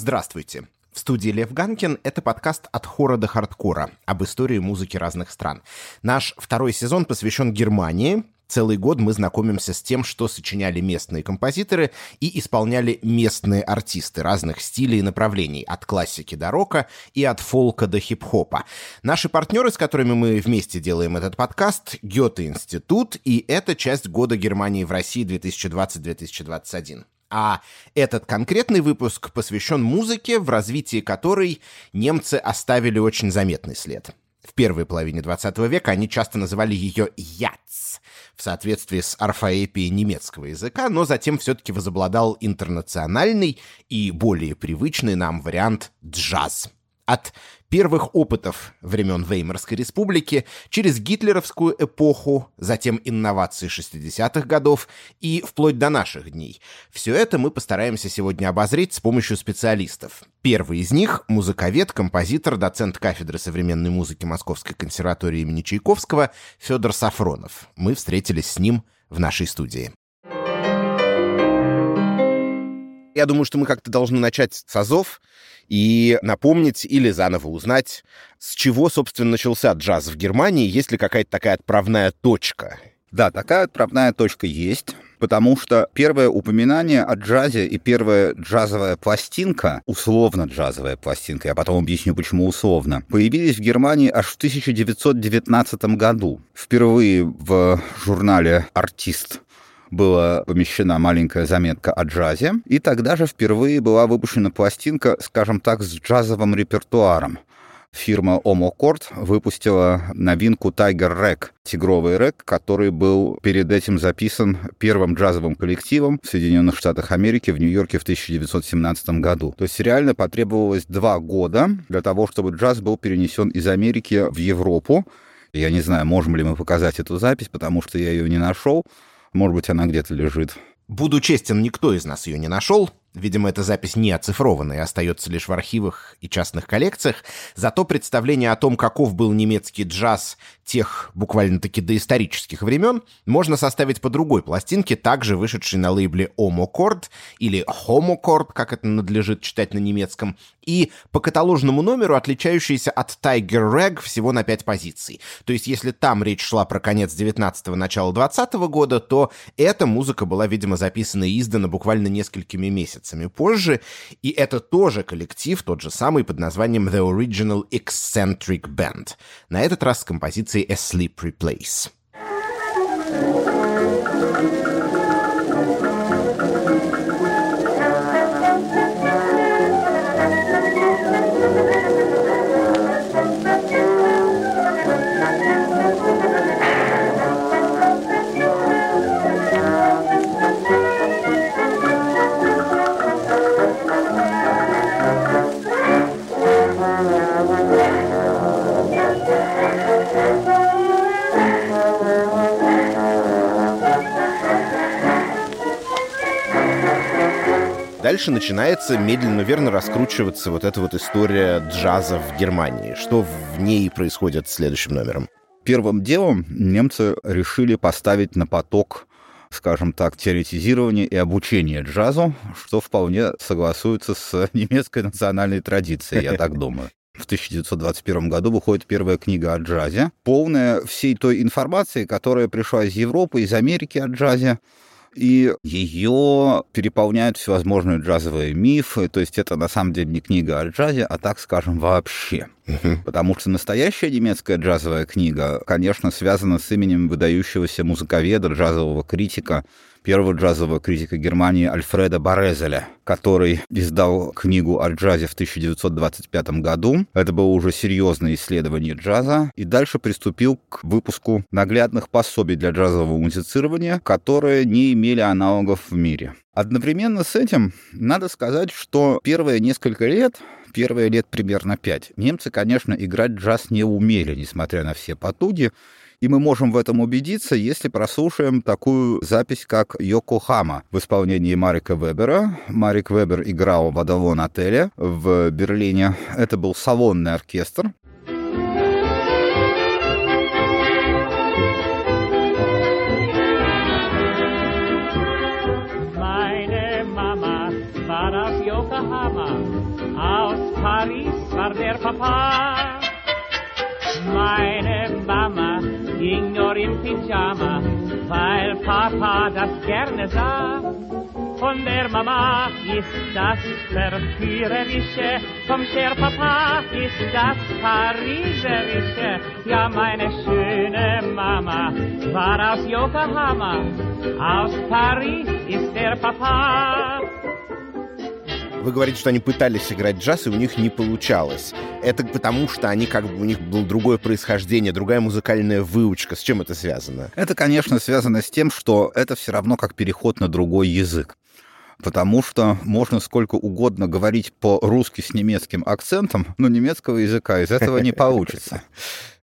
Здравствуйте. В студии Лев Ганкин — это подкаст «От хора до хардкора» об истории музыки разных стран. Наш второй сезон посвящен Германии. Целый год мы знакомимся с тем, что сочиняли местные композиторы и исполняли местные артисты разных стилей и направлений, от классики до рока и от фолка до хип-хопа. Наши партнеры, с которыми мы вместе делаем этот подкаст, Гёте-институт, и это часть года Германии в России 2020-2021. А этот конкретный выпуск посвящен музыке, в развитии которой немцы оставили очень заметный след. В первой половине 20 века они часто называли ее «яц», в соответствии с орфоэпией немецкого языка, но затем все-таки возобладал интернациональный и более привычный нам вариант «джаз». От первых опытов времен Веймарской республики, через гитлеровскую эпоху, затем инновации 60-х годов и вплоть до наших дней. Все это мы постараемся сегодня обозреть с помощью специалистов. Первый из них — музыковед, композитор, доцент кафедры современной музыки Московской консерватории имени Чайковского Федор Сафронов. Мы встретились с ним в нашей студии. Я думаю, что мы как-то должны начать с азов и напомнить или заново узнать, с чего, собственно, начался джаз в Германии, есть ли какая-то такая отправная точка. Да, такая отправная точка есть, потому что первое упоминание о джазе и первая джазовая пластинка, условно джазовая пластинка, я потом объясню, почему условно, появились в Германии аж в 1919 году. Впервые в журнале «Артист» была помещена маленькая заметка о джазе, и тогда же впервые была выпущена пластинка, скажем так, с джазовым репертуаром. Фирма Omocord выпустила новинку Tiger Rack, тигровый рэк, который был перед этим записан первым джазовым коллективом в Соединенных Штатах Америки в Нью-Йорке в 1917 году. То есть реально потребовалось два года для того, чтобы джаз был перенесен из Америки в Европу. Я не знаю, можем ли мы показать эту запись, потому что я ее не нашел. Может быть, она где-то лежит. Буду честен, никто из нас ее не нашел. Видимо, эта запись не оцифрована и остается лишь в архивах и частных коллекциях. Зато представление о том, каков был немецкий джаз тех буквально-таки доисторических времен, можно составить по другой пластинке, также вышедшей на лейбле Omoccord или Homocord, как это надлежит читать на немецком, и по каталожному номеру отличающейся от Tiger Rag всего на 5 позиций. То есть, если там речь шла про конец 19-го, начало 20 -го года, то эта музыка была, видимо, записана и издана буквально несколькими месяцами позже, и это тоже коллектив, тот же самый под названием The Original Eccentric Band, на этот раз с композицией A Sleep Replace. Дальше начинается медленно, верно раскручиваться вот эта вот история джаза в Германии. Что в ней происходит с следующим номером? Первым делом немцы решили поставить на поток скажем так, теоретизирование и обучение джазу, что вполне согласуется с немецкой национальной традицией, я так думаю. В 1921 году выходит первая книга о джазе, полная всей той информации, которая пришла из Европы, из Америки о джазе, и ее переполняют всевозможные джазовые мифы. То есть это на самом деле не книга о джазе, а так скажем вообще. Потому что настоящая немецкая джазовая книга, конечно, связана с именем выдающегося музыковеда, джазового критика первого джазового критика Германии Альфреда Борезеля, который издал книгу о джазе в 1925 году. Это было уже серьезное исследование джаза. И дальше приступил к выпуску наглядных пособий для джазового музицирования, которые не имели аналогов в мире. Одновременно с этим надо сказать, что первые несколько лет, первые лет примерно пять, немцы, конечно, играть джаз не умели, несмотря на все потуги. И мы можем в этом убедиться, если прослушаем такую запись, как «Йокохама» в исполнении Марика Вебера. Марик Вебер играл в «Адалон отеле» в Берлине. Это был салонный оркестр, Paris war der Papa. Meine ging nur im Pyjama, weil Papa das gerne sah. Von der Mama ist das Verführerische, vom Cher Papa ist das Pariserische. Ja, meine schöne Mama war aus Yokohama, aus Paris ist der Papa. Вы говорите, что они пытались играть джаз, и у них не получалось. Это потому, что они как бы у них было другое происхождение, другая музыкальная выучка. С чем это связано? Это, конечно, связано с тем, что это все равно как переход на другой язык. Потому что можно сколько угодно говорить по-русски с немецким акцентом, но немецкого языка из этого не получится.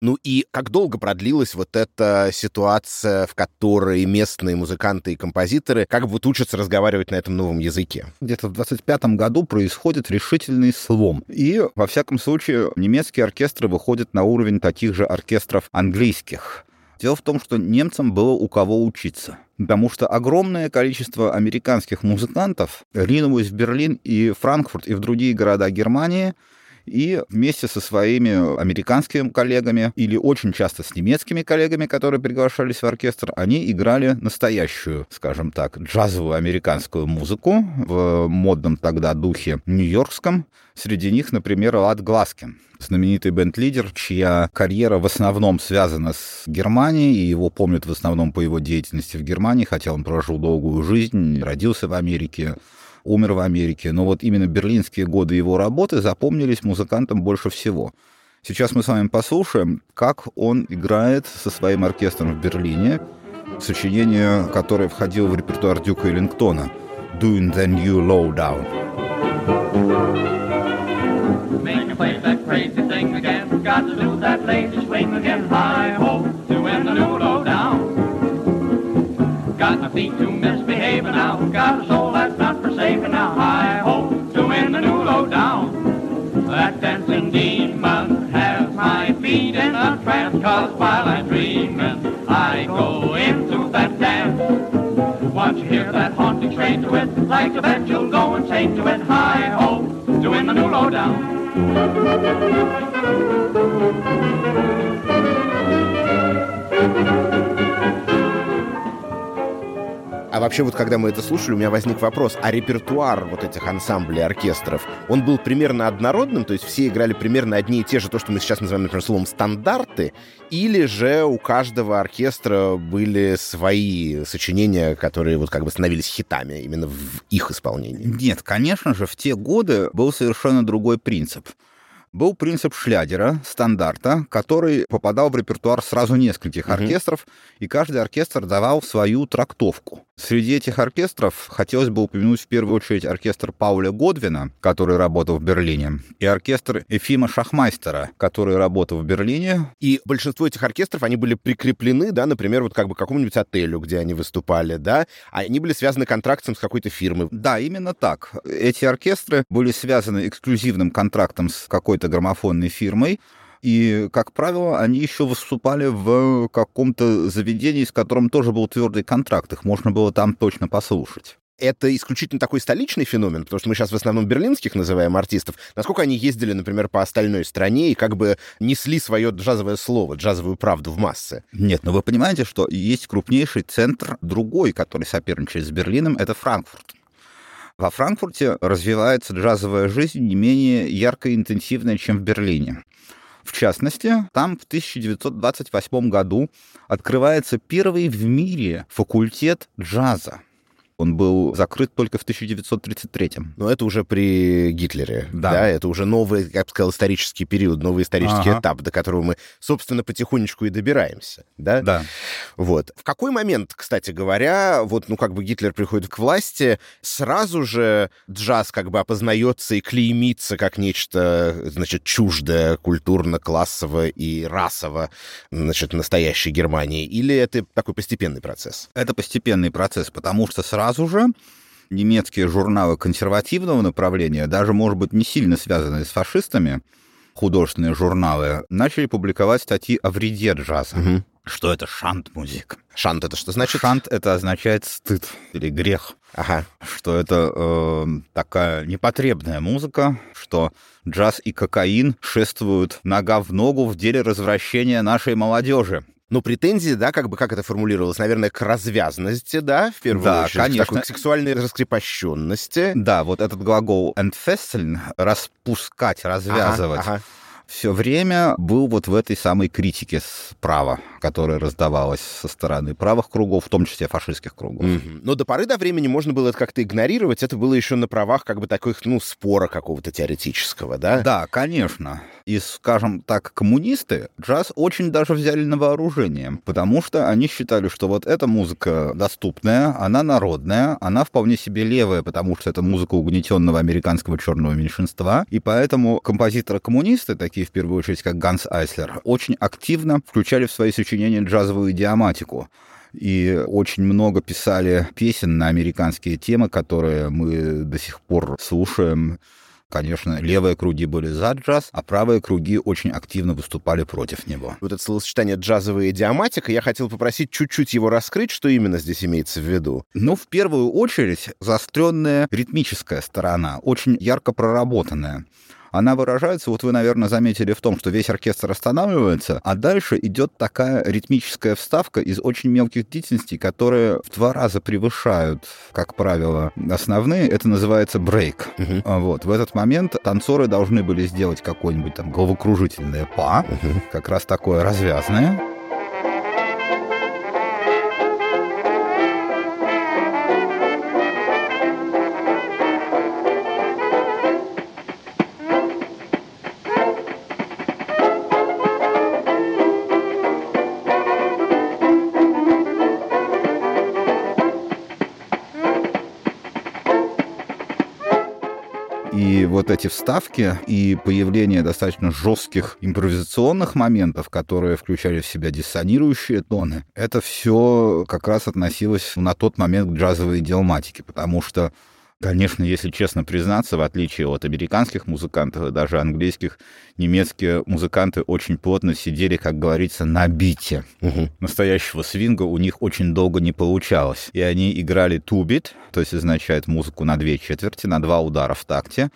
Ну и как долго продлилась вот эта ситуация, в которой местные музыканты и композиторы как бы учатся разговаривать на этом новом языке? Где-то в 25 году происходит решительный слом. И, во всяком случае, немецкие оркестры выходят на уровень таких же оркестров английских. Дело в том, что немцам было у кого учиться. Потому что огромное количество американских музыкантов ринулось в Берлин и Франкфурт и в другие города Германии – и вместе со своими американскими коллегами или очень часто с немецкими коллегами, которые приглашались в оркестр, они играли настоящую, скажем так, джазовую американскую музыку в модном тогда духе нью-йоркском. Среди них, например, Лад Гласкин, знаменитый бенд-лидер, чья карьера в основном связана с Германией, и его помнят в основном по его деятельности в Германии, хотя он прожил долгую жизнь, родился в Америке, умер в Америке, но вот именно берлинские годы его работы запомнились музыкантам больше всего. Сейчас мы с вами послушаем, как он играет со своим оркестром в Берлине, сочинение, которое входило в репертуар Дюка Эллингтона «Doing the New Lowdown». Got to do that lazy swing again. Hi ho, doing the new lowdown. Got my feet to misbehaving now. Got a soul that's not forsaken now. Hi ho, doing the new low down. That dancing demon has my feet in a trance. Cause while I'm dreaming, I go into that dance. Once you hear that haunting strain to it, like a bet you'll go and to it, Hi ho, doing the new low down. А вообще вот когда мы это слушали, у меня возник вопрос, а репертуар вот этих ансамблей, оркестров, он был примерно однородным, то есть все играли примерно одни и те же, то, что мы сейчас называем, например, словом стандарты, или же у каждого оркестра были свои сочинения, которые вот как бы становились хитами именно в их исполнении? Нет, конечно же, в те годы был совершенно другой принцип был принцип шлядера, стандарта, который попадал в репертуар сразу нескольких угу. оркестров, и каждый оркестр давал свою трактовку. Среди этих оркестров хотелось бы упомянуть в первую очередь оркестр Пауля Годвина, который работал в Берлине, и оркестр Эфима Шахмайстера, который работал в Берлине. И большинство этих оркестров, они были прикреплены, да, например, вот как бы к какому-нибудь отелю, где они выступали, да, а они были связаны контрактом с какой-то фирмой. Да, именно так. Эти оркестры были связаны эксклюзивным контрактом с какой-то граммофонной фирмой, и, как правило, они еще выступали в каком-то заведении, с которым тоже был твердый контракт. Их можно было там точно послушать это исключительно такой столичный феномен, потому что мы сейчас в основном берлинских называем артистов. Насколько они ездили, например, по остальной стране и как бы несли свое джазовое слово, джазовую правду в массы? Нет, но вы понимаете, что есть крупнейший центр другой, который соперничает с Берлином, это Франкфурт. Во Франкфурте развивается джазовая жизнь не менее ярко и интенсивная, чем в Берлине. В частности, там в 1928 году открывается первый в мире факультет джаза. Он был закрыт только в 1933-м. Но это уже при Гитлере. Да. да. Это уже новый, я бы сказал, исторический период, новый исторический ага. этап, до которого мы, собственно, потихонечку и добираемся. Да? Да. Вот. В какой момент, кстати говоря, вот, ну, как бы Гитлер приходит к власти, сразу же джаз как бы опознается и клеймится как нечто, значит, чуждое культурно-классово и расово, значит, настоящей Германии? Или это такой постепенный процесс? Это постепенный процесс, потому что сразу сразу же немецкие журналы консервативного направления, даже, может быть, не сильно связанные с фашистами, художественные журналы, начали публиковать статьи о вреде джаза. Угу. что это шант-музыка. Шант это что значит? Шант это означает стыд или грех. Ага. Что это э, такая непотребная музыка, что джаз и кокаин шествуют нога в ногу в деле развращения нашей молодежи. Ну, претензии, да, как бы, как это формулировалось, наверное, к развязности, да, в первую Да, очередь, конечно. к такой к сексуальной раскрепощенности. Да, вот этот глагол entfesseln, распускать, развязывать, Ага, ага. Все время был вот в этой самой критике справа, которая раздавалась со стороны правых кругов, в том числе фашистских кругов. Мгм. Но до поры до времени можно было это как-то игнорировать. Это было еще на правах как бы таких, ну, спора какого-то теоретического, да? Да, конечно. И, скажем так, коммунисты джаз очень даже взяли на вооружение, потому что они считали, что вот эта музыка доступная, она народная, она вполне себе левая, потому что это музыка угнетенного американского черного меньшинства, и поэтому композиторы-коммунисты, такие в первую очередь, как Ганс Айслер, очень активно включали в свои сочинения джазовую идиоматику. И очень много писали песен на американские темы, которые мы до сих пор слушаем. Конечно, левые круги были за джаз, а правые круги очень активно выступали против него. Вот это словосочетание джазовая идиоматика, я хотел попросить чуть-чуть его раскрыть, что именно здесь имеется в виду. Ну, в первую очередь, заостренная ритмическая сторона, очень ярко проработанная. Она выражается, вот вы, наверное, заметили в том, что весь оркестр останавливается, а дальше идет такая ритмическая вставка из очень мелких длительностей, которые в два раза превышают, как правило, основные. Это называется брейк. А Вот. В этот момент танцоры должны были сделать какое-нибудь там головокружительное па, Мгм. как раз такое развязное. Вот эти вставки и появление достаточно жестких импровизационных моментов, которые включали в себя диссонирующие тоны, это все как раз относилось на тот момент к джазовой идиоматике, потому что Конечно, если честно признаться, в отличие от американских музыкантов и даже английских, немецкие музыканты очень плотно сидели, как говорится, на бите. Мгм. Настоящего свинга у них очень долго не получалось. И они играли тубит, то есть означает музыку на две четверти, на два удара в такте.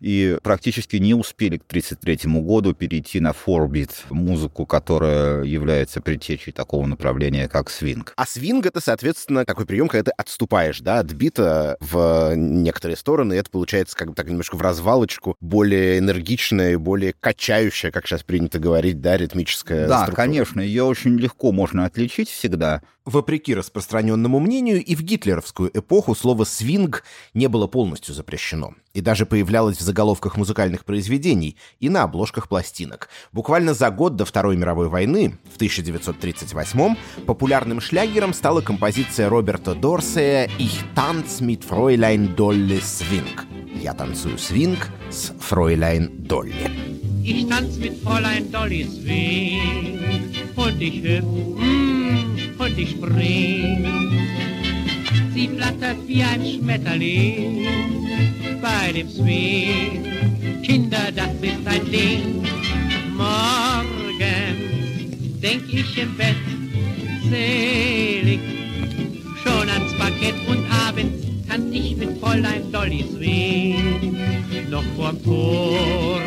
И практически не успели к 1933 году перейти на форбит, музыку, которая является предтечей такого направления, как свинг. А свинг — это, соответственно, такой прием, когда ты отступаешь, да, от бита в некоторые стороны, и это получается как бы так немножко в развалочку, более энергичная и более качающая, как сейчас принято говорить, да, ритмическая Да, структура. конечно, ее очень легко можно отличить всегда. Вопреки распространенному мнению, и в гитлеровскую эпоху слово «свинг» не было полностью запрещено. И даже появлялось в заголовках музыкальных произведений и на обложках пластинок. Буквально за год до Второй мировой войны, в 1938-м, популярным шлягером стала композиция Роберта Дорсея «Ich tanz mit Fräulein Dolly Swing». «Я танцую свинг с Фройляйн Долли». Ich tanz mit Fräulein Dolly Swing und ich hüpf mm, und ich spring. Sie flattert wie ein Schmetterling bei dem Swing. Kinder, das ist ein Ding. Morgen denk ich im Bett selig schon ans Parkett und abends tanz ich mit Fräulein Dolly Swing. Noch vorm Tor,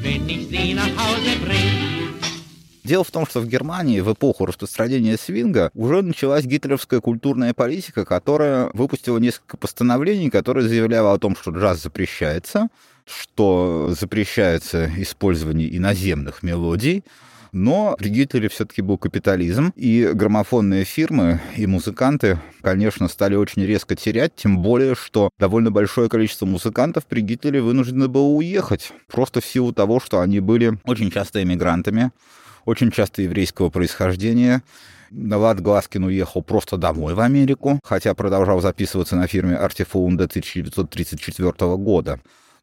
wenn ich sie nach Hause bring. Дело в том, что в Германии в эпоху распространения свинга уже началась гитлеровская культурная политика, которая выпустила несколько постановлений, которые заявляли о том, что джаз запрещается, что запрещается использование иноземных мелодий, но при Гитлере все-таки был капитализм, и граммофонные фирмы и музыканты, конечно, стали очень резко терять, тем более, что довольно большое количество музыкантов при Гитлере вынуждено было уехать, просто в силу того, что они были очень часто эмигрантами, очень часто еврейского происхождения. Влад Гласкин уехал просто домой в Америку, хотя продолжал записываться на фирме Artifound до 1934 года.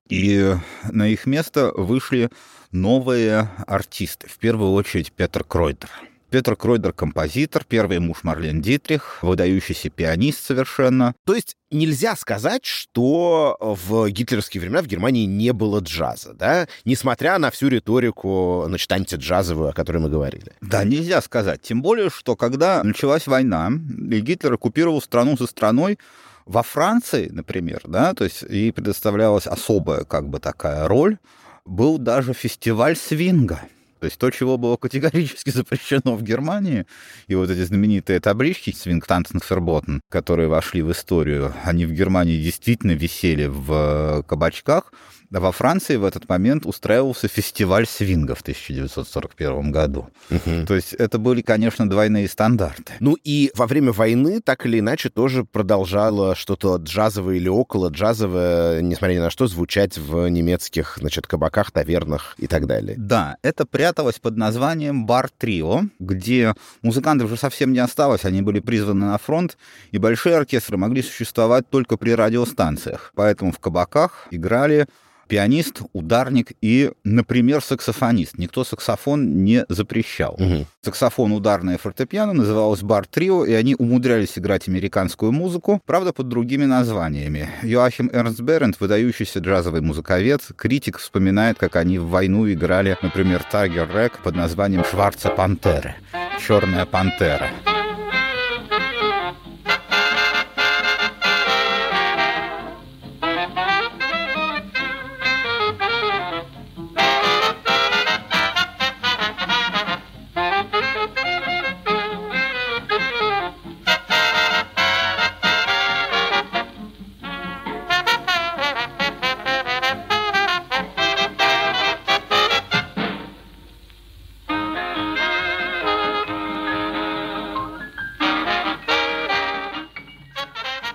И на их место вышли новые артисты. В первую очередь Петр Кройтер. Петр Кройдер — композитор, первый муж Марлен Дитрих, выдающийся пианист совершенно. То есть нельзя сказать, что в гитлеровские времена в Германии не было джаза, да? Несмотря на всю риторику, значит, антиджазовую, о которой мы говорили. Да, нельзя сказать. Тем более, что когда началась война, и Гитлер оккупировал страну за страной, во Франции, например, да, то есть ей предоставлялась особая как бы такая роль, был даже фестиваль свинга. То есть то, чего было категорически запрещено в Германии, и вот эти знаменитые таблички «Свинг Тансенферботен», которые вошли в историю, они в Германии действительно висели в кабачках, а во Франции в этот момент устраивался фестиваль свинга в 1941 году. Угу. То есть это были, конечно, двойные стандарты. Ну и во время войны так или иначе тоже продолжало что-то джазовое или около джазовое, несмотря ни на что, звучать в немецких, значит, кабаках, тавернах и так далее. Да, это пряталось под названием «Бар-трио», где музыкантов уже совсем не осталось, они были призваны на фронт, и большие оркестры могли существовать только при радиостанциях. Поэтому в кабаках играли пианист, ударник и, например, саксофонист. Никто саксофон не запрещал. Угу. Саксофон, ударное фортепиано называлось бар-трио, и они умудрялись играть американскую музыку, правда, под другими названиями. Йоахим Эрнст Берент, выдающийся джазовый музыковед, критик вспоминает, как они в войну играли, например, Тайгер Рэк под названием «Шварца пантеры» — «Черная пантера».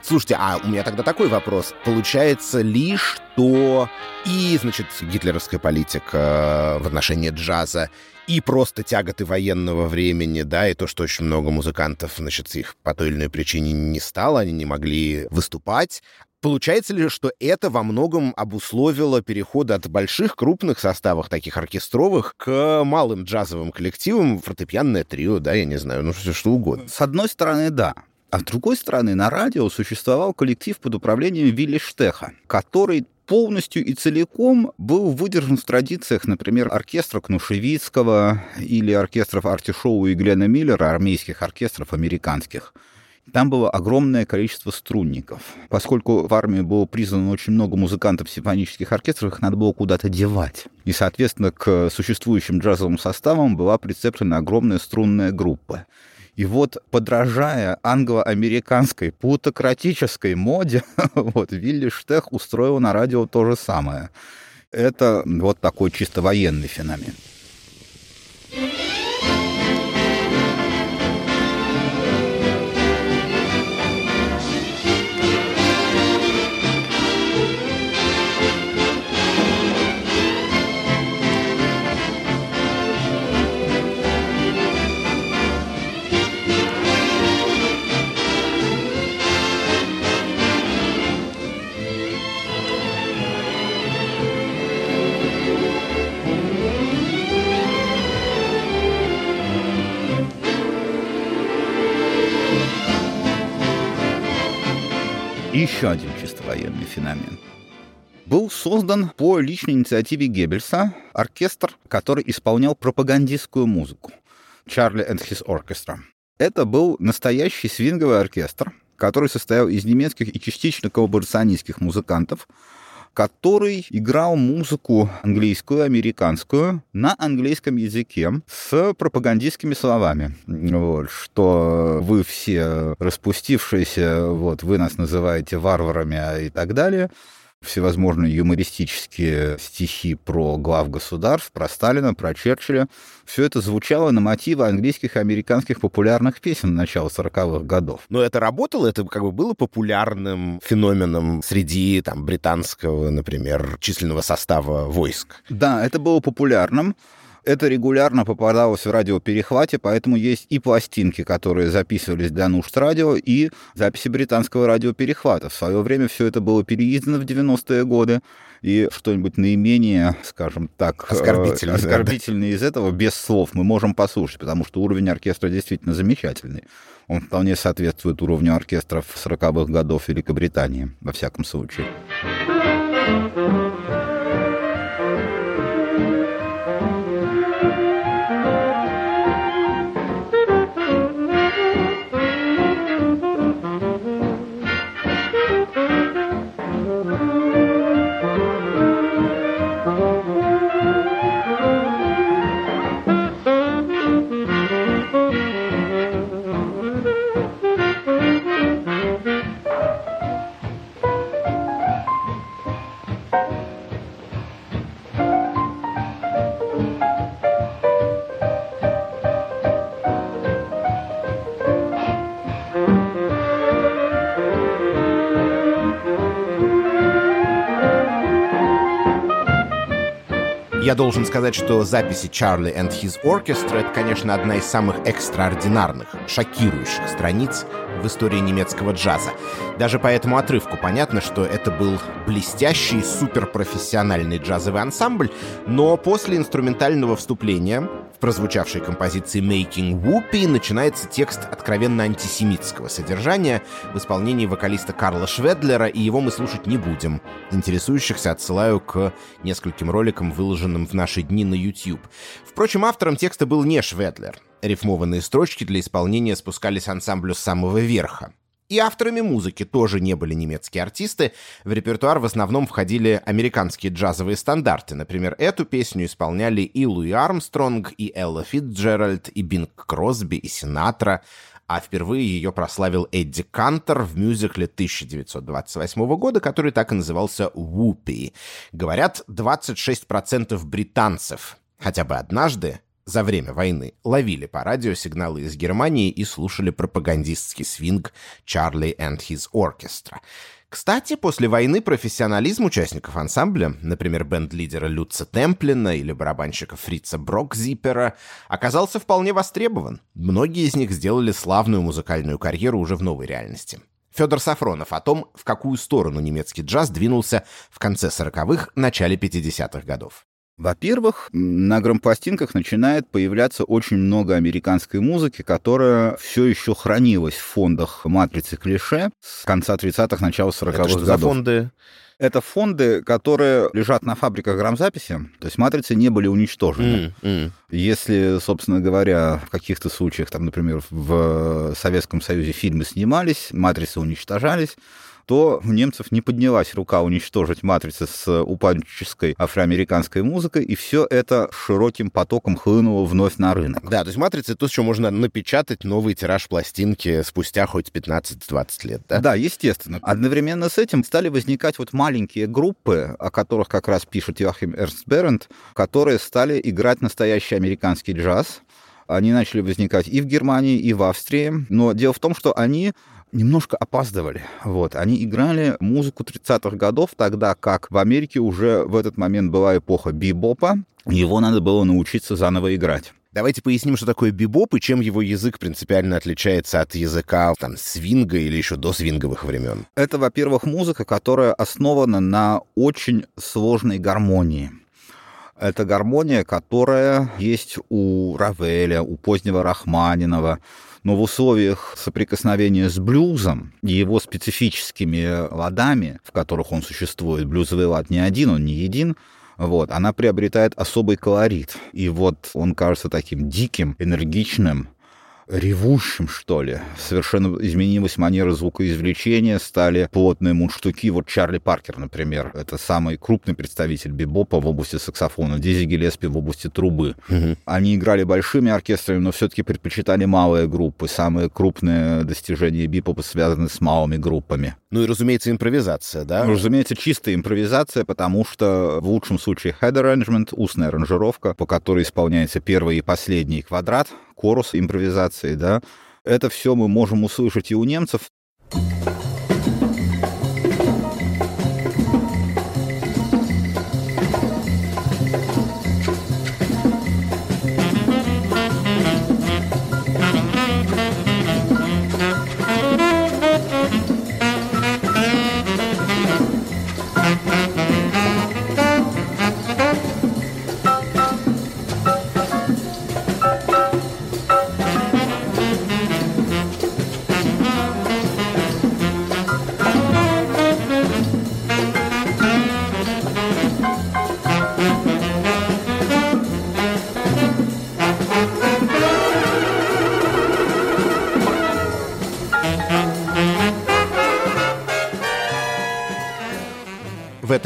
Слушайте, а у меня тогда такой вопрос. Получается ли, что и, значит, гитлеровская политика в отношении джаза, и просто тяготы военного времени, да, и то, что очень много музыкантов, значит, их по той или иной причине не стало, они не могли выступать, Получается ли, что это во многом обусловило переход от больших крупных составов, таких оркестровых, к малым джазовым коллективам, фортепианное трио, да, я не знаю, ну все что угодно? С одной стороны, да. А с другой стороны, на радио существовал коллектив под управлением Вилли Штеха, который полностью и целиком был выдержан в традициях, например, оркестра Кнушевицкого или оркестров Арти Шоу и Глена Миллера, армейских оркестров американских. Там было огромное количество струнников. Поскольку в армии было призвано очень много музыкантов симфонических оркестров, их надо было куда-то девать. И, соответственно, к существующим джазовым составам была прицеплена огромная струнная группа. И вот, подражая англо-американской плутократической моде, вот Вилли Штех устроил на радио то же самое. Это вот такой чисто военный феномен. Еще один чисто военный феномен. Был создан по личной инициативе Геббельса оркестр, который исполнял пропагандистскую музыку. Чарли and His Orchestra. Это был настоящий свинговый оркестр, который состоял из немецких и частично коллаборационистских музыкантов, который играл музыку английскую, американскую на английском языке с пропагандистскими словами. Вот, что вы все распустившиеся, вот, вы нас называете варварами и так далее всевозможные юмористические стихи про глав государств, про Сталина, про Черчилля. Все это звучало на мотивы английских и американских популярных песен начала 40-х годов. Но это работало, это как бы было популярным феноменом среди там, британского, например, численного состава войск. Да, это было популярным. Это регулярно попадалось в радиоперехвате, поэтому есть и пластинки, которые записывались для нужд радио, и записи британского радиоперехвата. В свое время все это было переиздано в 90-е годы, и что-нибудь наименее, скажем так, оскорбительное, э, оскорбительное да. из этого без слов мы можем послушать, потому что уровень оркестра действительно замечательный. Он вполне соответствует уровню оркестров 40-х годов Великобритании, во всяком случае. Я должен сказать, что записи Charlie and His Orchestra — это, конечно, одна из самых экстраординарных, шокирующих страниц в истории немецкого джаза. Даже по этому отрывку понятно, что это был блестящий, суперпрофессиональный джазовый ансамбль, но после инструментального вступления в прозвучавшей композиции «Making Whoopi» начинается текст откровенно антисемитского содержания в исполнении вокалиста Карла Шведлера, и его мы слушать не будем. Интересующихся отсылаю к нескольким роликам, выложенным в наши дни на YouTube. Впрочем, автором текста был не Шведлер. Рифмованные строчки для исполнения спускались ансамблю с самого верха. И авторами музыки тоже не были немецкие артисты. В репертуар в основном входили американские джазовые стандарты. Например, эту песню исполняли и Луи Армстронг, и Элла Фитджеральд, и Бинг Кросби, и Синатра. А впервые ее прославил Эдди Кантер в мюзикле 1928 года, который так и назывался «Вупи». Говорят, 26% британцев хотя бы однажды за время войны ловили по радио сигналы из Германии и слушали пропагандистский свинг «Charlie and His Orchestra». Кстати, после войны профессионализм участников ансамбля, например, бенд-лидера Люца Темплина или барабанщика Фрица Брокзипера, оказался вполне востребован. Многие из них сделали славную музыкальную карьеру уже в новой реальности. Федор Сафронов о том, в какую сторону немецкий джаз двинулся в конце 40-х, начале 50-х годов. Во-первых, на грампластинках начинает появляться очень много американской музыки, которая все еще хранилась в фондах матрицы клише с конца 30-х, начала 40-х годов. за фонды? Это фонды, которые лежат на фабриках грамзаписи, то есть матрицы не были уничтожены. Mm, mm. Если, собственно говоря, в каких-то случаях, там, например, в Советском Союзе фильмы снимались, матрицы уничтожались, то у немцев не поднялась рука уничтожить матрицы с упаднической афроамериканской музыкой, и все это широким потоком хлынуло вновь на рынок. Да, то есть матрицы то, что можно напечатать новый тираж пластинки спустя хоть 15-20 лет, да? Да, естественно. Одновременно с этим стали возникать вот маленькие группы, о которых как раз пишет Йохим Эрнст Берент, которые стали играть настоящий американский джаз, они начали возникать и в Германии, и в Австрии. Но дело в том, что они немножко опаздывали. Вот. Они играли музыку 30-х годов, тогда как в Америке уже в этот момент была эпоха бибопа, его надо было научиться заново играть. Давайте поясним, что такое бибоп и чем его язык принципиально отличается от языка там, свинга или еще до свинговых времен. Это, во-первых, музыка, которая основана на очень сложной гармонии. Это гармония, которая есть у Равеля, у позднего Рахманинова, но в условиях соприкосновения с блюзом и его специфическими ладами, в которых он существует, блюзовый лад не один, он не един, вот, она приобретает особый колорит. И вот он кажется таким диким, энергичным, ревущим, что ли. Совершенно изменилась манера звукоизвлечения, стали плотные мундштуки. Вот Чарли Паркер, например, это самый крупный представитель бибопа в области саксофона, Дизи Гелеспи в области трубы. Угу. Они играли большими оркестрами, но все-таки предпочитали малые группы. Самые крупные достижения бибопа связаны с малыми группами. Ну и, разумеется, импровизация, да? Разумеется, чистая импровизация, потому что в лучшем случае head arrangement, устная аранжировка, по которой исполняется первый и последний квадрат, корус импровизации, да, это все мы можем услышать и у немцев.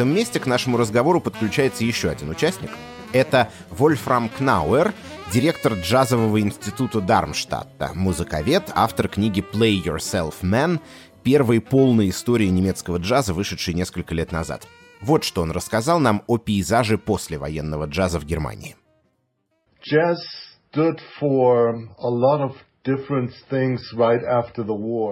Этом месте к нашему разговору подключается еще один участник. Это Вольфрам Кнауэр, директор джазового института Дармштадта, музыковед, автор книги «Play Yourself Man», первой полной истории немецкого джаза, вышедшей несколько лет назад. Вот что он рассказал нам о пейзаже послевоенного джаза в Германии. Jazz stood for a lot of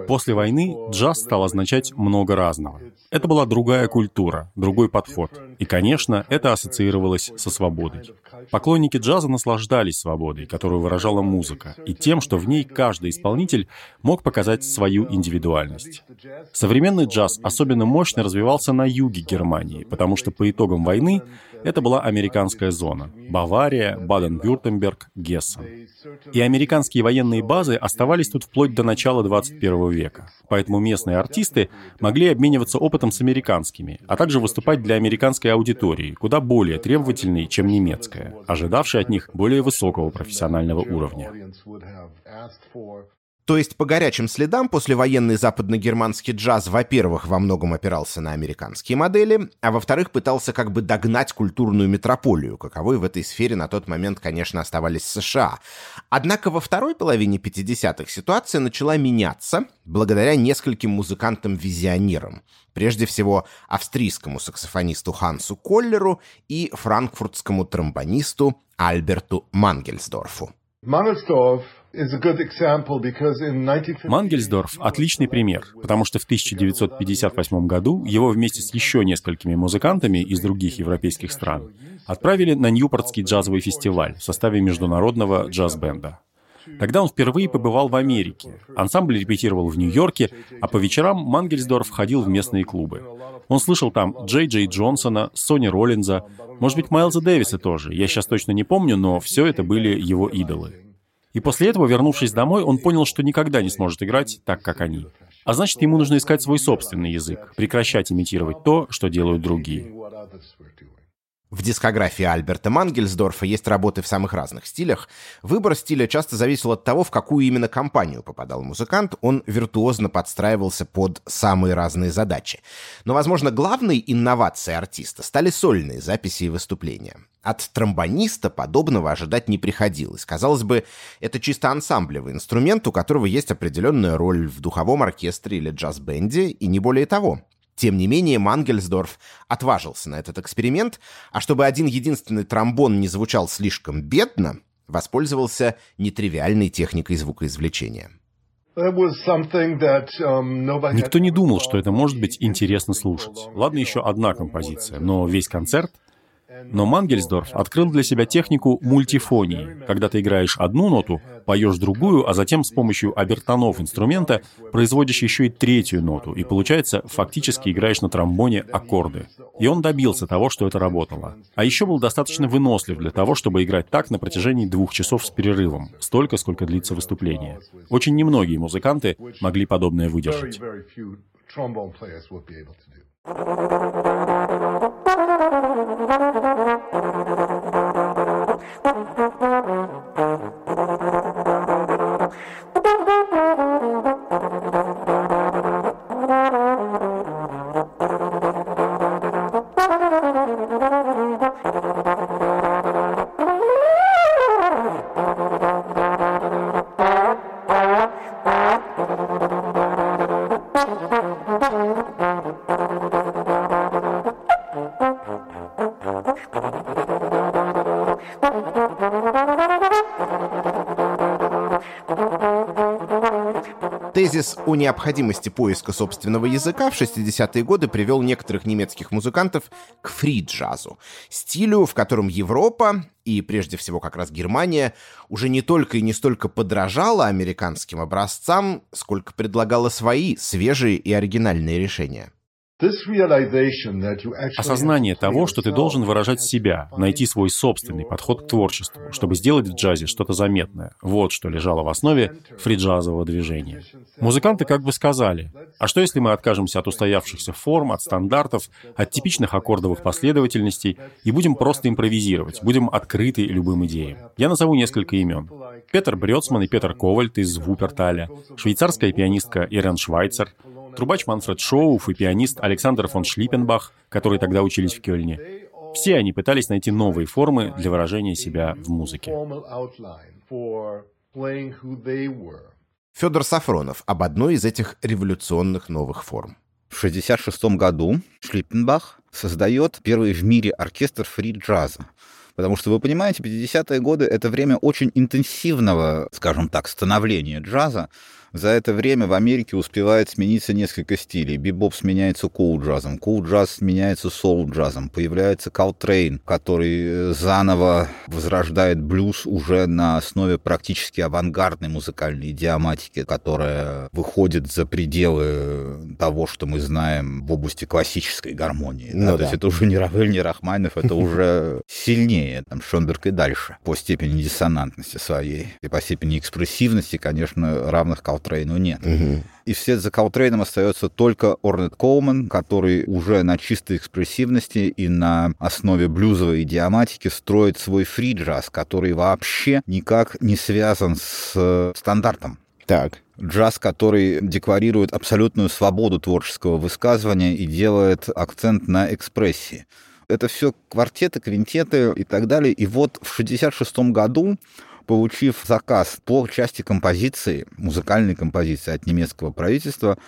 После войны джаз стал означать много разного. Это была другая культура, другой подход. И, конечно, это ассоциировалось со свободой. Поклонники джаза наслаждались свободой, которую выражала музыка, и тем, что в ней каждый исполнитель мог показать свою индивидуальность. Современный джаз особенно мощно развивался на юге Германии, потому что по итогам войны это была американская зона — Бавария, Баден-Вюртемберг, Гессен. И американские военные базы оставались тут вплоть до начала 21 века. Поэтому местные артисты могли обмениваться опытом с американскими, а также выступать для американской аудитории, куда более требовательной, чем немецкая, ожидавшей от них более высокого профессионального уровня. То есть по горячим следам послевоенный западногерманский джаз, во-первых, во многом опирался на американские модели, а во-вторых, пытался как бы догнать культурную метрополию, каковой в этой сфере на тот момент, конечно, оставались США. Однако во второй половине 50-х ситуация начала меняться благодаря нескольким музыкантам-визионерам. Прежде всего, австрийскому саксофонисту Хансу Коллеру и франкфуртскому тромбонисту Альберту Мангельсдорфу. Мангельсдорф — отличный пример, потому что в 1958 году его вместе с еще несколькими музыкантами из других европейских стран отправили на Ньюпортский джазовый фестиваль в составе международного джаз-бенда. Тогда он впервые побывал в Америке. Ансамбль репетировал в Нью-Йорке, а по вечерам Мангельсдорф ходил в местные клубы. Он слышал там Джей Джей Джонсона, Сони Роллинза, может быть, Майлза Дэвиса тоже, я сейчас точно не помню, но все это были его идолы. И после этого, вернувшись домой, он понял, что никогда не сможет играть так, как они. А значит, ему нужно искать свой собственный язык, прекращать имитировать то, что делают другие. В дискографии Альберта Мангельсдорфа есть работы в самых разных стилях. Выбор стиля часто зависел от того, в какую именно компанию попадал музыкант. Он виртуозно подстраивался под самые разные задачи. Но, возможно, главной инновацией артиста стали сольные записи и выступления. От тромбониста подобного ожидать не приходилось. Казалось бы, это чисто ансамблевый инструмент, у которого есть определенная роль в духовом оркестре или джаз-бенде, и не более того. Тем не менее, Мангельсдорф отважился на этот эксперимент, а чтобы один единственный тромбон не звучал слишком бедно, воспользовался нетривиальной техникой звукоизвлечения. Um, Никто не думал, что это может быть интересно слушать. Ладно, еще одна композиция, но весь концерт но Мангельсдорф открыл для себя технику мультифонии, когда ты играешь одну ноту, поешь другую, а затем с помощью обертонов инструмента производишь еще и третью ноту, и получается, фактически играешь на тромбоне аккорды. И он добился того, что это работало. А еще был достаточно вынослив для того, чтобы играть так на протяжении двух часов с перерывом, столько, сколько длится выступление. Очень немногие музыканты могли подобное выдержать. 誰だって誰だって誰だって誰だって誰だって Тезис о необходимости поиска собственного языка в 60-е годы привел некоторых немецких музыкантов к фри-джазу, стилю, в котором Европа, и прежде всего как раз Германия, уже не только и не столько подражала американским образцам, сколько предлагала свои свежие и оригинальные решения. Осознание того, что ты должен выражать себя, найти свой собственный подход к творчеству, чтобы сделать в джазе что-то заметное. Вот что лежало в основе фриджазового движения. Музыканты как бы сказали, а что если мы откажемся от устоявшихся форм, от стандартов, от типичных аккордовых последовательностей и будем просто импровизировать, будем открыты любым идеям. Я назову несколько имен. Петер Брёцман и Петер Ковальт из Вуперталя, швейцарская пианистка Ирен Швайцер, трубач Манфред Шоуф и пианист Александр фон Шлиппенбах, которые тогда учились в Кёльне. Все они пытались найти новые формы для выражения себя в музыке. Федор Сафронов об одной из этих революционных новых форм. В 1966 году Шлиппенбах создает первый в мире оркестр фри-джаза. Потому что, вы понимаете, 50-е годы — это время очень интенсивного, скажем так, становления джаза, за это время в Америке успевает смениться несколько стилей. Бибоп сменяется кул-джазом, кул-джаз сменяется соул-джазом, появляется Колтрейн, который э, заново возрождает блюз уже на основе практически авангардной музыкальной идиоматики, которая выходит за пределы того, что мы знаем в области классической гармонии. Ну, да? Да. То есть это уже не Равель, не Рахманинов, это уже сильнее, там, Шёнберг и дальше, по степени диссонантности своей и по степени экспрессивности, конечно, равных Калтрейну Калтрейну нет. Угу. И вслед за Калтрейном остается только Орнет Коулман, который уже на чистой экспрессивности и на основе блюзовой идиоматики строит свой фри-джаз, который вообще никак не связан с э, стандартом. Так. Джаз, который декларирует абсолютную свободу творческого высказывания и делает акцент на экспрессии. Это все квартеты, квинтеты и так далее. И вот в 1966 году получив заказ по части композиции, музыкальной композиции от немецкого правительства,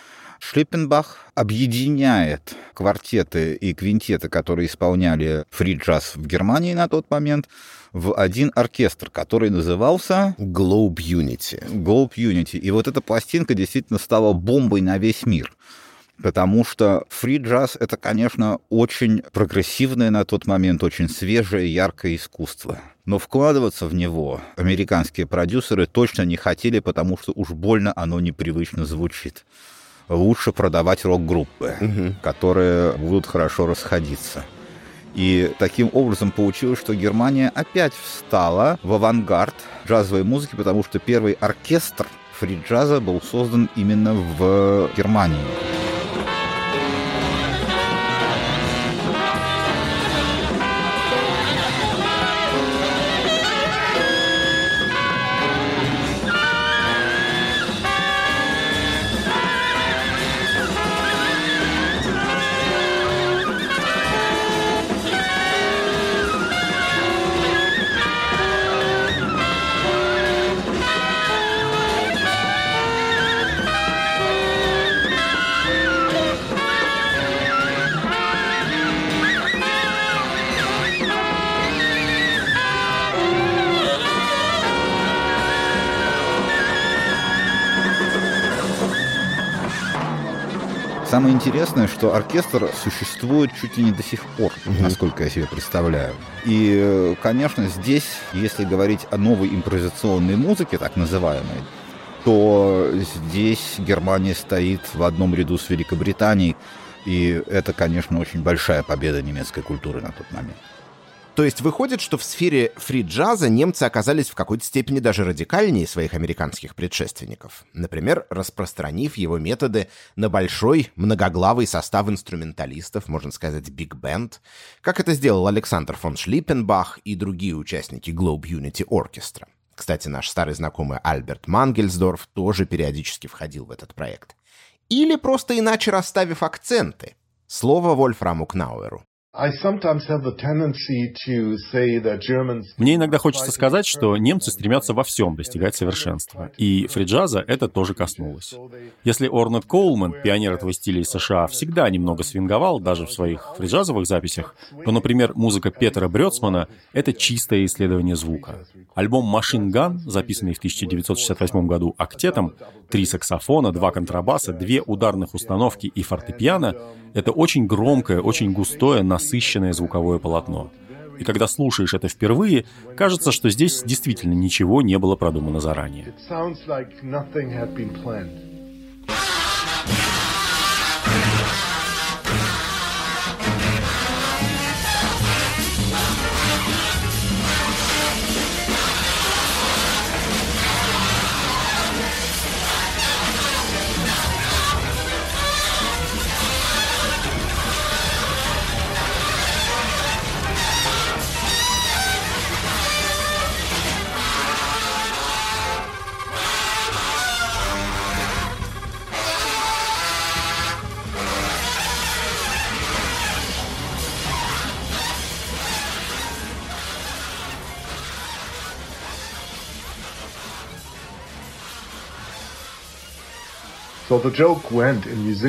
Шлиппенбах объединяет квартеты и квинтеты, которые исполняли фри-джаз в Германии на тот момент, в один оркестр, который назывался Globe Unity. Globe Unity. И вот эта пластинка действительно стала бомбой на весь мир потому что фри-джаз — это, конечно, очень прогрессивное на тот момент, очень свежее, яркое искусство. Но вкладываться в него американские продюсеры точно не хотели, потому что уж больно оно непривычно звучит. Лучше продавать рок-группы, угу. которые будут хорошо расходиться. И таким образом получилось, что Германия опять встала в авангард джазовой музыки, потому что первый оркестр фри-джаза был создан именно в Германии. Самое интересное, что оркестр существует чуть ли не до сих пор, угу. насколько я себе представляю. И, конечно, здесь, если говорить о новой импровизационной музыке, так называемой, то здесь Германия стоит в одном ряду с Великобританией, и это, конечно, очень большая победа немецкой культуры на тот момент. То есть выходит, что в сфере фри-джаза немцы оказались в какой-то степени даже радикальнее своих американских предшественников. Например, распространив его методы на большой многоглавый состав инструменталистов, можно сказать, биг-бенд, как это сделал Александр фон Шлиппенбах и другие участники Globe Unity Orchestra. Кстати, наш старый знакомый Альберт Мангельсдорф тоже периодически входил в этот проект. Или просто иначе расставив акценты. Слово Вольфраму Кнауэру. Мне иногда хочется сказать, что немцы стремятся во всем достигать совершенства. И фриджаза это тоже коснулось. Если Орнет Коулман, пионер этого стиля из США, всегда немного свинговал, даже в своих фриджазовых записях, то, например, музыка Петера Брёцмана — это чистое исследование звука. Альбом «Машин Ган», записанный в 1968 году октетом, три саксофона, два контрабаса, две ударных установки и фортепиано — это очень громкое, очень густое, насыщенное звуковое полотно. И когда слушаешь это впервые, кажется, что здесь действительно ничего не было продумано заранее.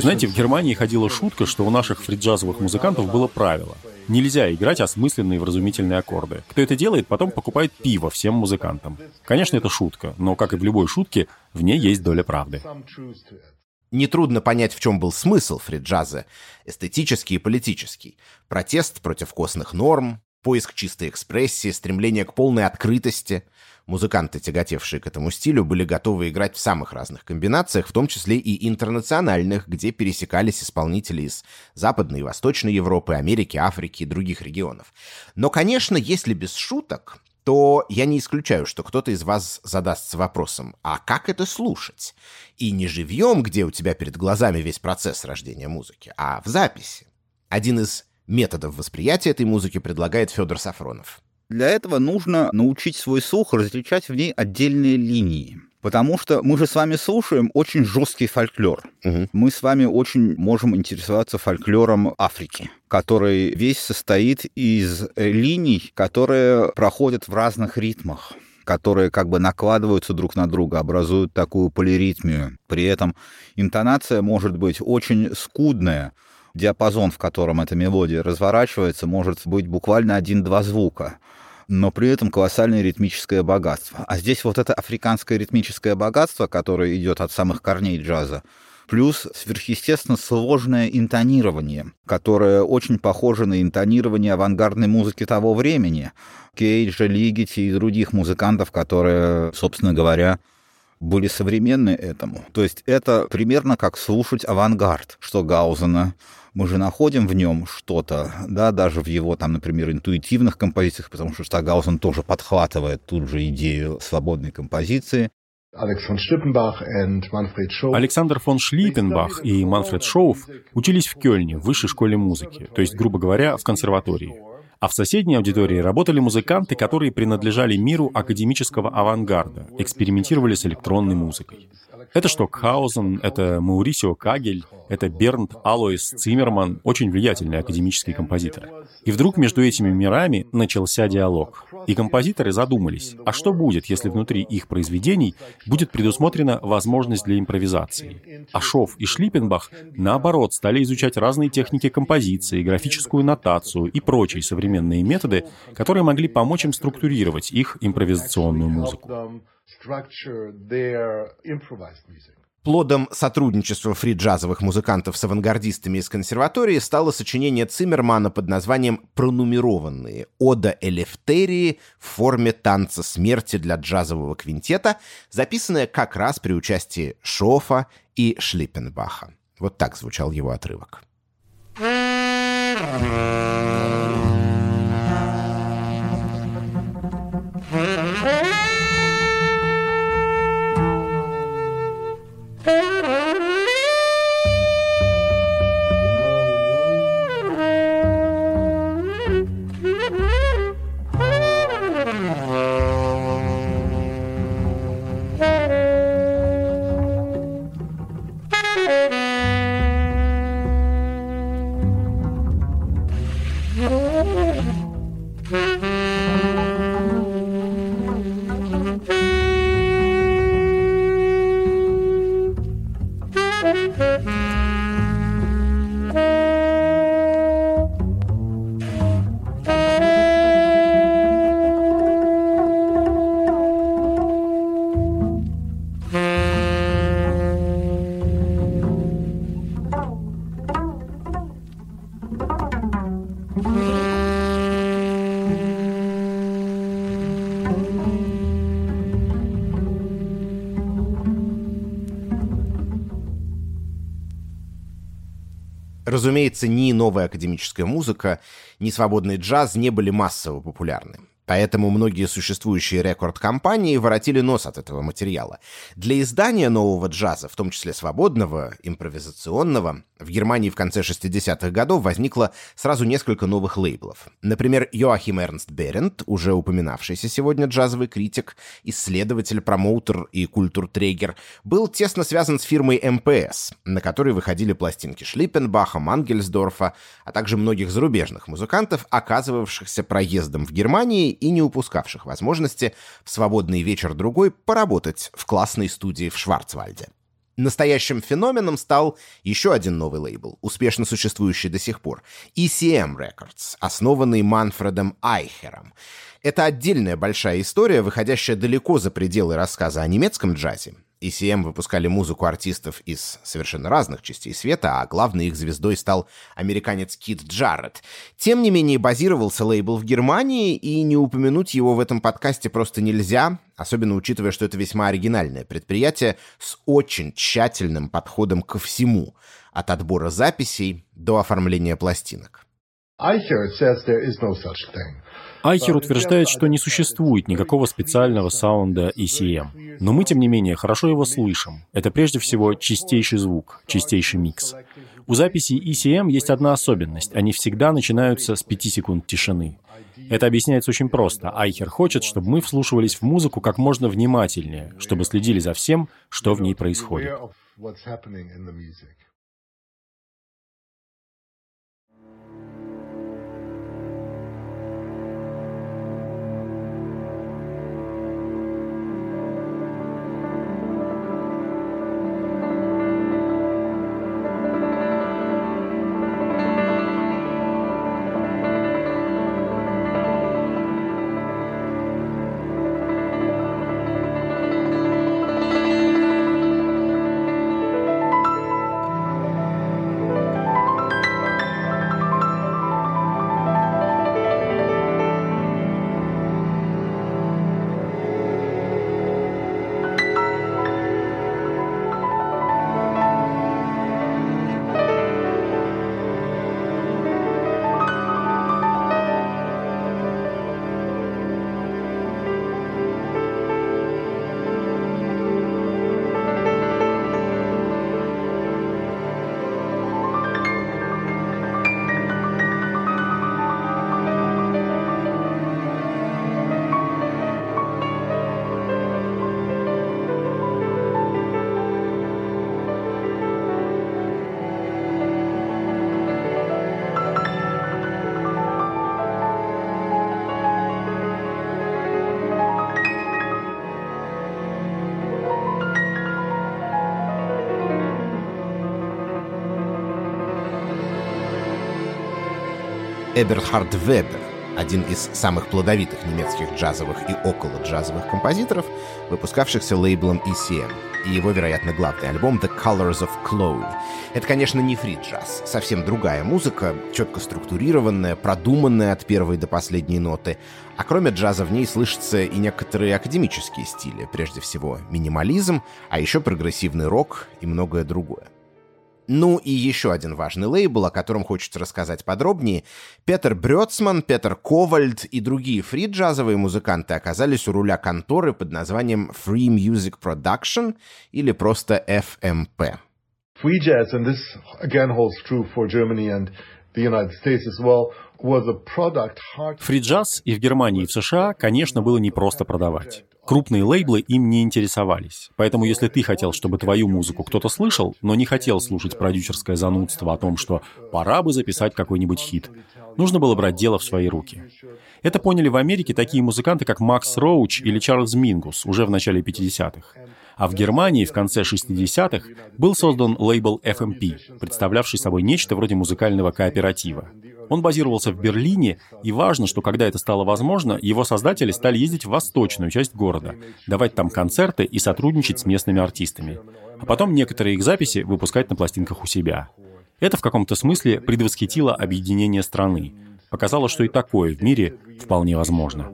Знаете, в Германии ходила шутка, что у наших фриджазовых музыкантов было правило. Нельзя играть осмысленные вразумительные аккорды. Кто это делает, потом покупает пиво всем музыкантам. Конечно, это шутка, но, как и в любой шутке, в ней есть доля правды. Нетрудно понять, в чем был смысл фриджаза. Эстетический и политический. Протест против костных норм, поиск чистой экспрессии, стремление к полной открытости. Музыканты, тяготевшие к этому стилю, были готовы играть в самых разных комбинациях, в том числе и интернациональных, где пересекались исполнители из Западной и Восточной Европы, Америки, Африки и других регионов. Но, конечно, если без шуток, то я не исключаю, что кто-то из вас задастся вопросом, а как это слушать? И не живьем, где у тебя перед глазами весь процесс рождения музыки, а в записи. Один из методов восприятия этой музыки предлагает Федор Сафронов. Для этого нужно научить свой слух различать в ней отдельные линии. Потому что мы же с вами слушаем очень жесткий фольклор. Угу. Мы с вами очень можем интересоваться фольклором Африки, который весь состоит из линий, которые проходят в разных ритмах которые как бы накладываются друг на друга, образуют такую полиритмию. При этом интонация может быть очень скудная, диапазон, в котором эта мелодия разворачивается, может быть буквально один-два звука но при этом колоссальное ритмическое богатство. А здесь вот это африканское ритмическое богатство, которое идет от самых корней джаза, плюс сверхъестественно сложное интонирование, которое очень похоже на интонирование авангардной музыки того времени. Кейджа, Лигити и других музыкантов, которые, собственно говоря, были современны этому. То есть это примерно как слушать авангард, что Гаузена, мы же находим в нем что-то, да, даже в его, там, например, интуитивных композициях, потому что Штагаузен тоже подхватывает тут же идею свободной композиции. Александр фон Шлиппенбах и Манфред Шоуф учились в Кёльне, в высшей школе музыки, то есть, грубо говоря, в консерватории. А в соседней аудитории работали музыканты, которые принадлежали миру академического авангарда, экспериментировали с электронной музыкой. Это Штокхаузен, это Маурисио Кагель, это Бернт Алоис Циммерман, очень влиятельный академический композитор. И вдруг между этими мирами начался диалог. И композиторы задумались, а что будет, если внутри их произведений будет предусмотрена возможность для импровизации? А Шов и Шлиппенбах, наоборот, стали изучать разные техники композиции, графическую нотацию и прочие современные методы, которые могли помочь им структурировать их импровизационную музыку. Плодом сотрудничества фри-джазовых музыкантов с авангардистами из консерватории стало сочинение Циммермана под названием «Пронумерованные. Ода Элефтерии в форме танца смерти для джазового квинтета», записанное как раз при участии Шофа и Шлиппенбаха. Вот так звучал его отрывок. Разумеется, ни новая академическая музыка, ни свободный джаз не были массово популярны. Поэтому многие существующие рекорд-компании воротили нос от этого материала. Для издания нового джаза, в том числе свободного, импровизационного, в Германии в конце 60-х годов возникло сразу несколько новых лейблов. Например, Йоахим Эрнст Берент, уже упоминавшийся сегодня джазовый критик, исследователь, промоутер и культуртрегер, был тесно связан с фирмой МПС, на которой выходили пластинки Шлиппенбаха, Мангельсдорфа, а также многих зарубежных музыкантов, оказывавшихся проездом в Германии и не упускавших возможности в свободный вечер-другой поработать в классной студии в Шварцвальде. Настоящим феноменом стал еще один новый лейбл, успешно существующий до сих пор — ECM Records, основанный Манфредом Айхером. Это отдельная большая история, выходящая далеко за пределы рассказа о немецком джазе. ECM выпускали музыку артистов из совершенно разных частей света, а главной их звездой стал американец Кит Джаррет. Тем не менее, базировался лейбл в Германии, и не упомянуть его в этом подкасте просто нельзя, особенно учитывая, что это весьма оригинальное предприятие с очень тщательным подходом ко всему, от отбора записей до оформления пластинок. I hear it says there is no such thing. Айхер утверждает, что не существует никакого специального саунда ECM. Но мы, тем не менее, хорошо его слышим. Это прежде всего чистейший звук, чистейший микс. У записей ECM есть одна особенность. Они всегда начинаются с 5 секунд тишины. Это объясняется очень просто. Айхер хочет, чтобы мы вслушивались в музыку как можно внимательнее, чтобы следили за всем, что в ней происходит. Эберхард Вебер, один из самых плодовитых немецких джазовых и около джазовых композиторов, выпускавшихся лейблом ECM, и его, вероятно, главный альбом The Colors of Chloe. Это, конечно, не фри-джаз, совсем другая музыка, четко структурированная, продуманная от первой до последней ноты, а кроме джаза в ней слышатся и некоторые академические стили, прежде всего минимализм, а еще прогрессивный рок и многое другое. Ну и еще один важный лейбл, о котором хочется рассказать подробнее. Петер Брёцман, Петер Ковальд и другие фри-джазовые музыканты оказались у руля конторы под названием Free Music Production или просто FMP. Free jazz, and this again holds true for Germany and the United States as well, Фриджаз и в Германии, и в США, конечно, было не просто продавать. Крупные лейблы им не интересовались. Поэтому если ты хотел, чтобы твою музыку кто-то слышал, но не хотел слушать продюсерское занудство о том, что пора бы записать какой-нибудь хит, нужно было брать дело в свои руки. Это поняли в Америке такие музыканты, как Макс Роуч или Чарльз Мингус уже в начале 50-х. А в Германии в конце 60-х был создан лейбл FMP, представлявший собой нечто вроде музыкального кооператива. Он базировался в Берлине, и важно, что когда это стало возможно, его создатели стали ездить в восточную часть города, давать там концерты и сотрудничать с местными артистами. А потом некоторые их записи выпускать на пластинках у себя. Это в каком-то смысле предвосхитило объединение страны. Показало, что и такое в мире вполне возможно.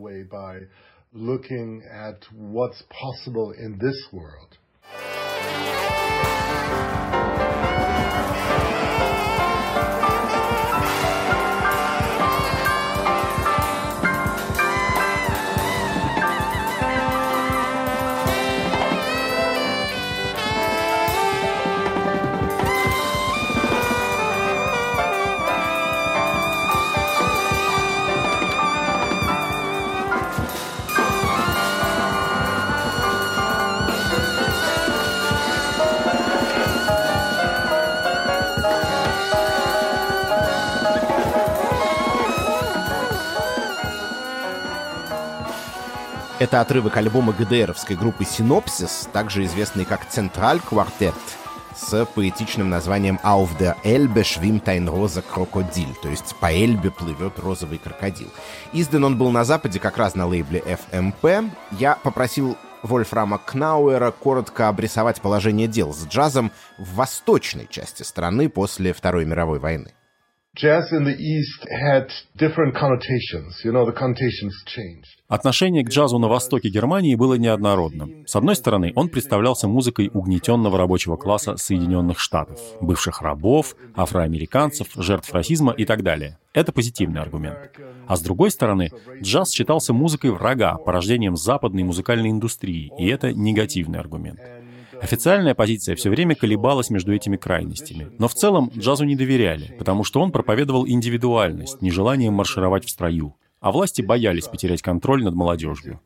Looking at what's possible in this world. Это отрывок альбома ГДРовской группы «Синопсис», также известный как «Централь Квартет», с поэтичным названием «Auf der Elbe schwimmt ein rosa Krokodil», то есть «По Эльбе плывет розовый крокодил». Издан он был на Западе как раз на лейбле FMP. Я попросил Вольфрама Кнауэра коротко обрисовать положение дел с джазом в восточной части страны после Второй мировой войны. Jazz in the East had different connotations. You know, the connotations changed. Отношение к джазу на востоке Германии было неоднородным. С одной стороны, он представлялся музыкой угнетенного рабочего класса Соединенных Штатов, бывших рабов, афроамериканцев, жертв расизма и так далее. Это позитивный аргумент. А с другой стороны, джаз считался музыкой врага, порождением западной музыкальной индустрии, и это негативный аргумент. Официальная позиция все время колебалась между этими крайностями. Но в целом джазу не доверяли, потому что он проповедовал индивидуальность, нежелание маршировать в строю а власти боялись потерять контроль над молодежью.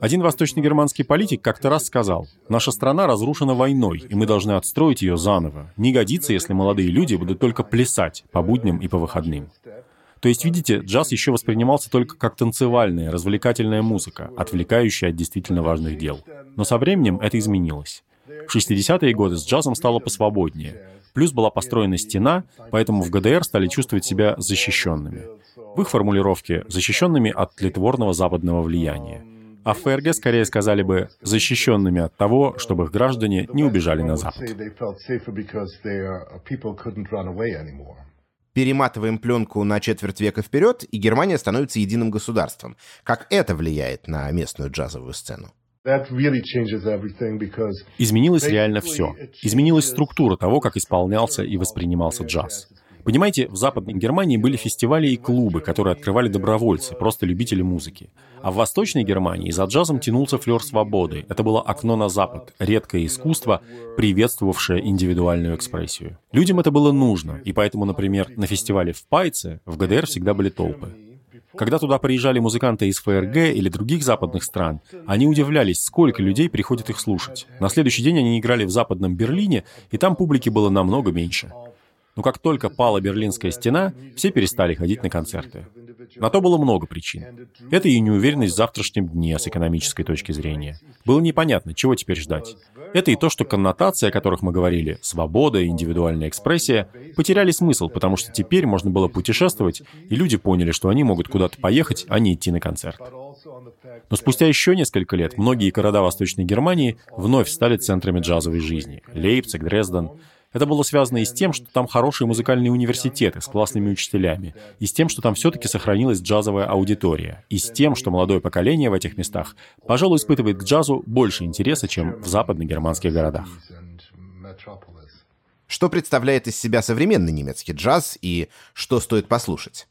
Один восточно-германский политик как-то раз сказал, «Наша страна разрушена войной, и мы должны отстроить ее заново. Не годится, если молодые люди будут только плясать по будням и по выходным». То есть, видите, джаз еще воспринимался только как танцевальная, развлекательная музыка, отвлекающая от действительно важных дел. Но со временем это изменилось. В 60-е годы с джазом стало посвободнее. Плюс была построена стена, поэтому в ГДР стали чувствовать себя защищенными в их формулировке защищенными от тлетворного западного влияния. А в ФРГ скорее сказали бы защищенными от того, чтобы их граждане не убежали на Запад. Перематываем пленку на четверть века вперед, и Германия становится единым государством. Как это влияет на местную джазовую сцену? Изменилось реально все. Изменилась структура того, как исполнялся и воспринимался джаз. Понимаете, в Западной Германии были фестивали и клубы, которые открывали добровольцы, просто любители музыки. А в Восточной Германии за джазом тянулся флер свободы. Это было окно на Запад, редкое искусство, приветствовавшее индивидуальную экспрессию. Людям это было нужно, и поэтому, например, на фестивале в Пайце в ГДР всегда были толпы. Когда туда приезжали музыканты из ФРГ или других западных стран, они удивлялись, сколько людей приходит их слушать. На следующий день они играли в западном Берлине, и там публики было намного меньше. Но как только пала Берлинская стена, все перестали ходить на концерты. На то было много причин. Это и неуверенность в завтрашнем дне с экономической точки зрения. Было непонятно, чего теперь ждать. Это и то, что коннотации, о которых мы говорили, свобода и индивидуальная экспрессия, потеряли смысл, потому что теперь можно было путешествовать, и люди поняли, что они могут куда-то поехать, а не идти на концерт. Но спустя еще несколько лет многие города Восточной Германии вновь стали центрами джазовой жизни. Лейпциг, Дрезден. Это было связано и с тем, что там хорошие музыкальные университеты с классными учителями, и с тем, что там все-таки сохранилась джазовая аудитория, и с тем, что молодое поколение в этих местах, пожалуй, испытывает к джазу больше интереса, чем в западно-германских городах. Что представляет из себя современный немецкий джаз и что стоит послушать?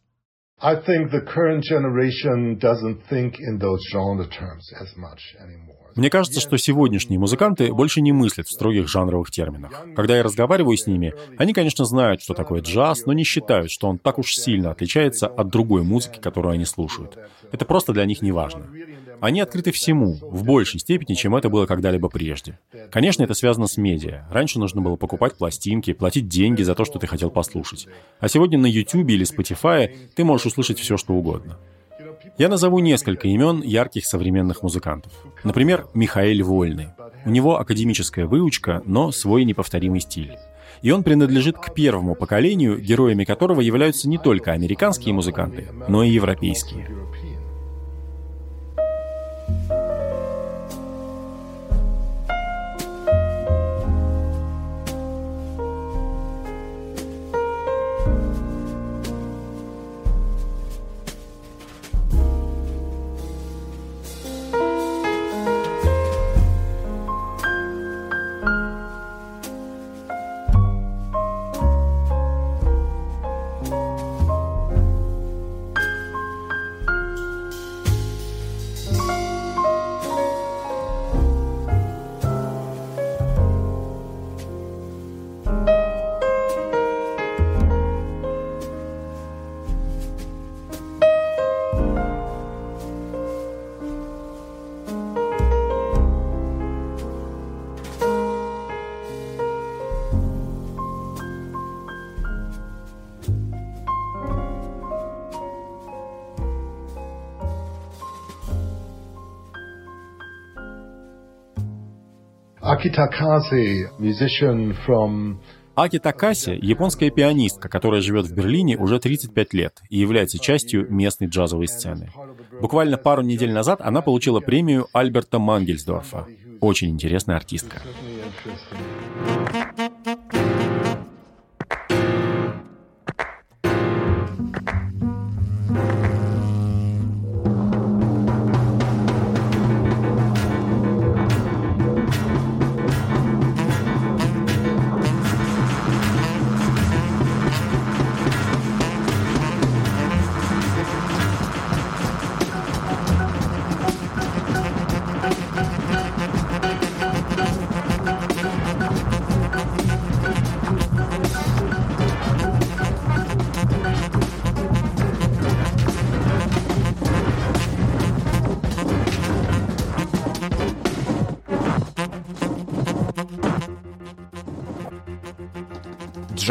I think the current generation doesn't think in those genre terms as much anymore. Мне кажется, что сегодняшние музыканты больше не мыслят в строгих жанровых терминах. Когда я разговариваю с ними, они, конечно, знают, что такое джаз, но не считают, что он так уж сильно отличается от другой музыки, которую они слушают. Это просто для них не важно. Они открыты всему, в большей степени, чем это было когда-либо прежде. Конечно, это связано с медиа. Раньше нужно было покупать пластинки, платить деньги за то, что ты хотел послушать. А сегодня на YouTube или Spotify ты можешь услышать все, что угодно. Я назову несколько имен ярких современных музыкантов. Например, Михаэль Вольный. У него академическая выучка, но свой неповторимый стиль. И он принадлежит к первому поколению, героями которого являются не только американские музыканты, но и европейские. Akitakase, musician from Аки Такаси — японская пианистка, которая живет в Берлине уже 35 лет и является частью местной джазовой сцены. Буквально пару недель назад она получила премию Альберта Мангельсдорфа. Очень интересная артистка.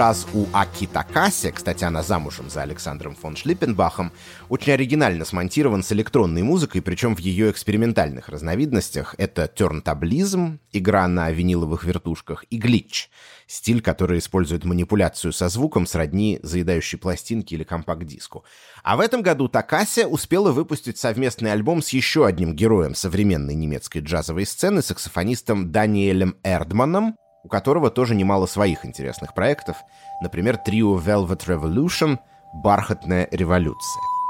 Джаз у Аки Такаси, кстати, она замужем за Александром фон Шлиппенбахом, очень оригинально смонтирован с электронной музыкой, причем в ее экспериментальных разновидностях. Это тернтаблизм, игра на виниловых вертушках, и глич, стиль, который использует манипуляцию со звуком сродни заедающей пластинки или компакт-диску. А в этом году Такаси успела выпустить совместный альбом с еще одним героем современной немецкой джазовой сцены, саксофонистом Даниэлем Эрдманом, у которого тоже немало своих интересных проектов, например, трио Velvet Revolution «Бархатная революция».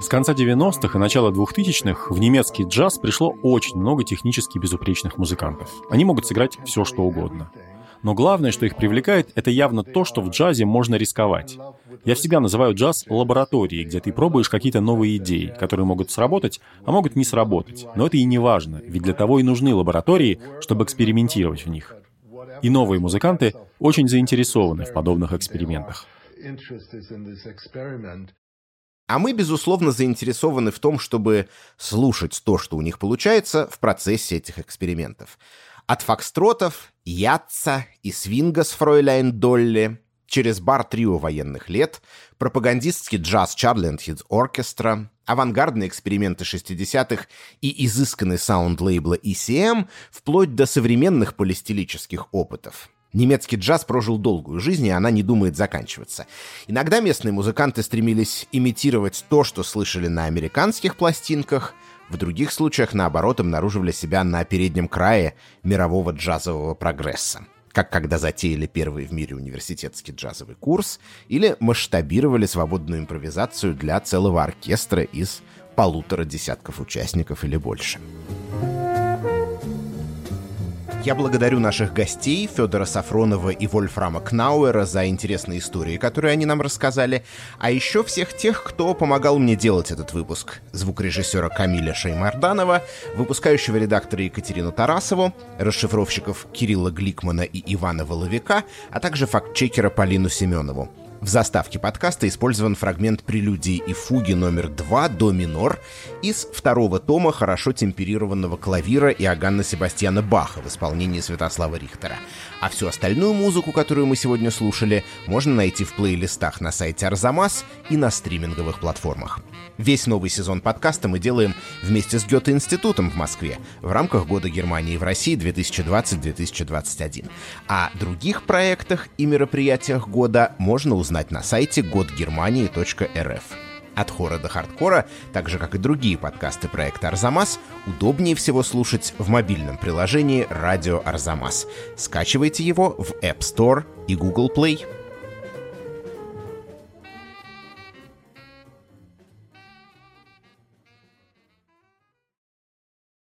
С конца 90-х и начала 2000-х в немецкий джаз пришло очень много технически безупречных музыкантов. Они могут сыграть все, что угодно. Но главное, что их привлекает, это явно то, что в джазе можно рисковать. Я всегда называю джаз лабораторией, где ты пробуешь какие-то новые идеи, которые могут сработать, а могут не сработать. Но это и не важно, ведь для того и нужны лаборатории, чтобы экспериментировать в них. И новые музыканты очень заинтересованы в подобных экспериментах. А мы, безусловно, заинтересованы в том, чтобы слушать то, что у них получается в процессе этих экспериментов. От фокстротов, ятца и свинга с фройляйн Долли, через бар-трио военных лет, пропагандистский джаз Хитс Оркестра, авангардные эксперименты 60-х и изысканный саунд лейбла ECM, вплоть до современных полистилических опытов. Немецкий джаз прожил долгую жизнь, и она не думает заканчиваться. Иногда местные музыканты стремились имитировать то, что слышали на американских пластинках, в других случаях, наоборот, обнаруживали себя на переднем крае мирового джазового прогресса как когда затеяли первый в мире университетский джазовый курс, или масштабировали свободную импровизацию для целого оркестра из полутора десятков участников или больше. Я благодарю наших гостей Федора Сафронова и Вольфрама Кнауэра за интересные истории, которые они нам рассказали, а еще всех тех, кто помогал мне делать этот выпуск. Звукорежиссера Камиля Шеймарданова, выпускающего редактора Екатерину Тарасову, расшифровщиков Кирилла Гликмана и Ивана Воловика, а также фактчекера Полину Семенову. В заставке подкаста использован фрагмент прелюдии и фуги номер 2 до минор из второго тома хорошо темперированного клавира Иоганна Себастьяна Баха в исполнении Святослава Рихтера. А всю остальную музыку, которую мы сегодня слушали, можно найти в плейлистах на сайте Арзамас и на стриминговых платформах. Весь новый сезон подкаста мы делаем вместе с Гёте-институтом в Москве в рамках Года Германии в России 2020-2021. О других проектах и мероприятиях года можно узнать на сайте годгермании.рф. От хора до хардкора, так же как и другие подкасты проекта Арзамас, удобнее всего слушать в мобильном приложении «Радио Арзамас». Скачивайте его в App Store и Google Play.